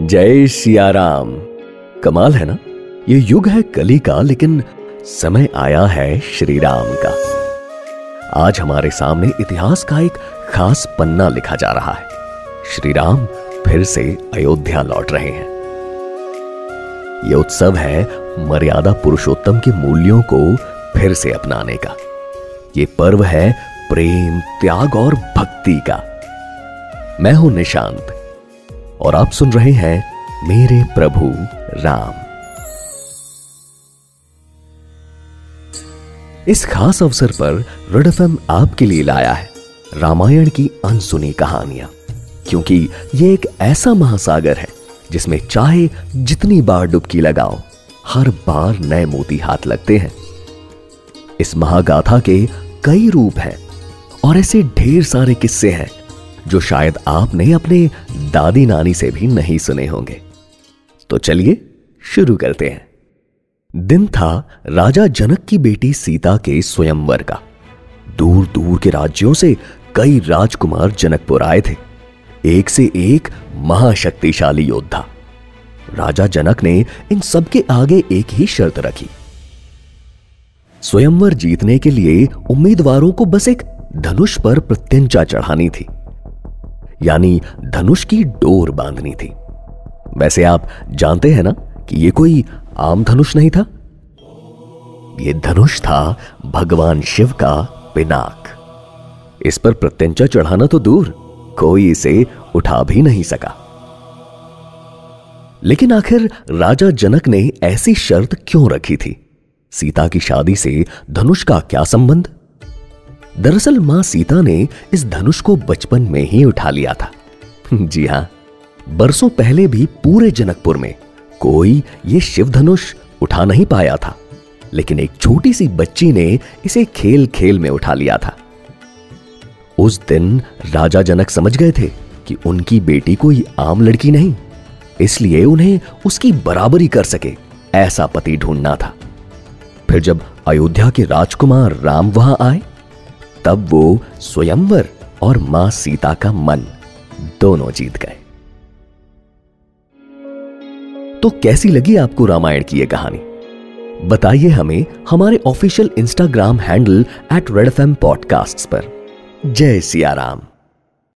जय सियाराम। कमाल है ना? ये युग है कली का, लेकिन समय आया है श्री राम का। आज हमारे सामने इतिहास का एक खास पन्ना लिखा जा रहा है। श्री राम फिर से अयोध्या लौट रहे हैं। यह उत्सव है मर्यादा पुरुषोत्तम के मूल्यों को फिर से अपनाने का। ये पर्व है प्रेम, त्याग और भक्ति का। मैं हूँ निशांत। और आप सुन रहे हैं मेरे प्रभु राम। इस खास अवसर पर रेड एफ़ आपके लिए लाया है रामायण की अनसुनी कहानियाँ, क्योंकि ये एक ऐसा महासागर है जिसमें चाहे जितनी बार डुबकी लगाओ, हर बार नए मोती हाथ लगते हैं। इस महागाथा के कई रूप हैं और ऐसे ढेर सारे किस्से हैं जो शायद आपने अपने दादी नानी से भी नहीं सुने होंगे। तो चलिए, शुरू करते हैं। दिन था राजा जनक की बेटी सीता के स्वयंवर का। दूर दूर के राज्यों से कई राजकुमार जनकपुर आए थे। एक से एक महाशक्तिशाली योद्धा। राजा जनक ने इन सबके आगे एक ही शर्त रखी। स्वयंवर जीतने के लिए उम्मीदवारों को बस एक धनुष पर प्रत्यंचा चढ़ानी थी। यानी धनुष की डोर बांधनी थी। वैसे आप जानते हैं ना कि यह कोई आम धनुष नहीं था? यह धनुष था भगवान शिव का पिनाक। इस पर प्रत्यंचा चढ़ाना तो दूर, कोई इसे उठा भी नहीं सका। लेकिन आखिर राजा जनक ने ऐसी शर्त क्यों रखी थी? सीता की शादी से धनुष का क्या संबंध? दरअसल माँ सीता ने इस धनुष को बचपन में ही उठा लिया था। जी हाँ, बरसों पहले भी पूरे जनकपुर में कोई ये शिव धनुष उठा नहीं पाया था, लेकिन एक छोटी सी बच्ची ने इसे खेल खेल में उठा लिया था। उस दिन राजा जनक समझ गए थे कि उनकी बेटी कोई आम लड़की नहीं, इसलिए उन्हें उसकी बराबरी कर सके, ऐसा पति ढूंढना था। फिर जब अयोध्या के राजकुमार राम वहाँ आए तब वो स्वयंवर और माँ सीता का मन दोनों जीत गए। तो कैसी लगी आपको रामायण की यह कहानी? बताइए हमें हमारे official Instagram handle at red F podcast पर। जय सिया राम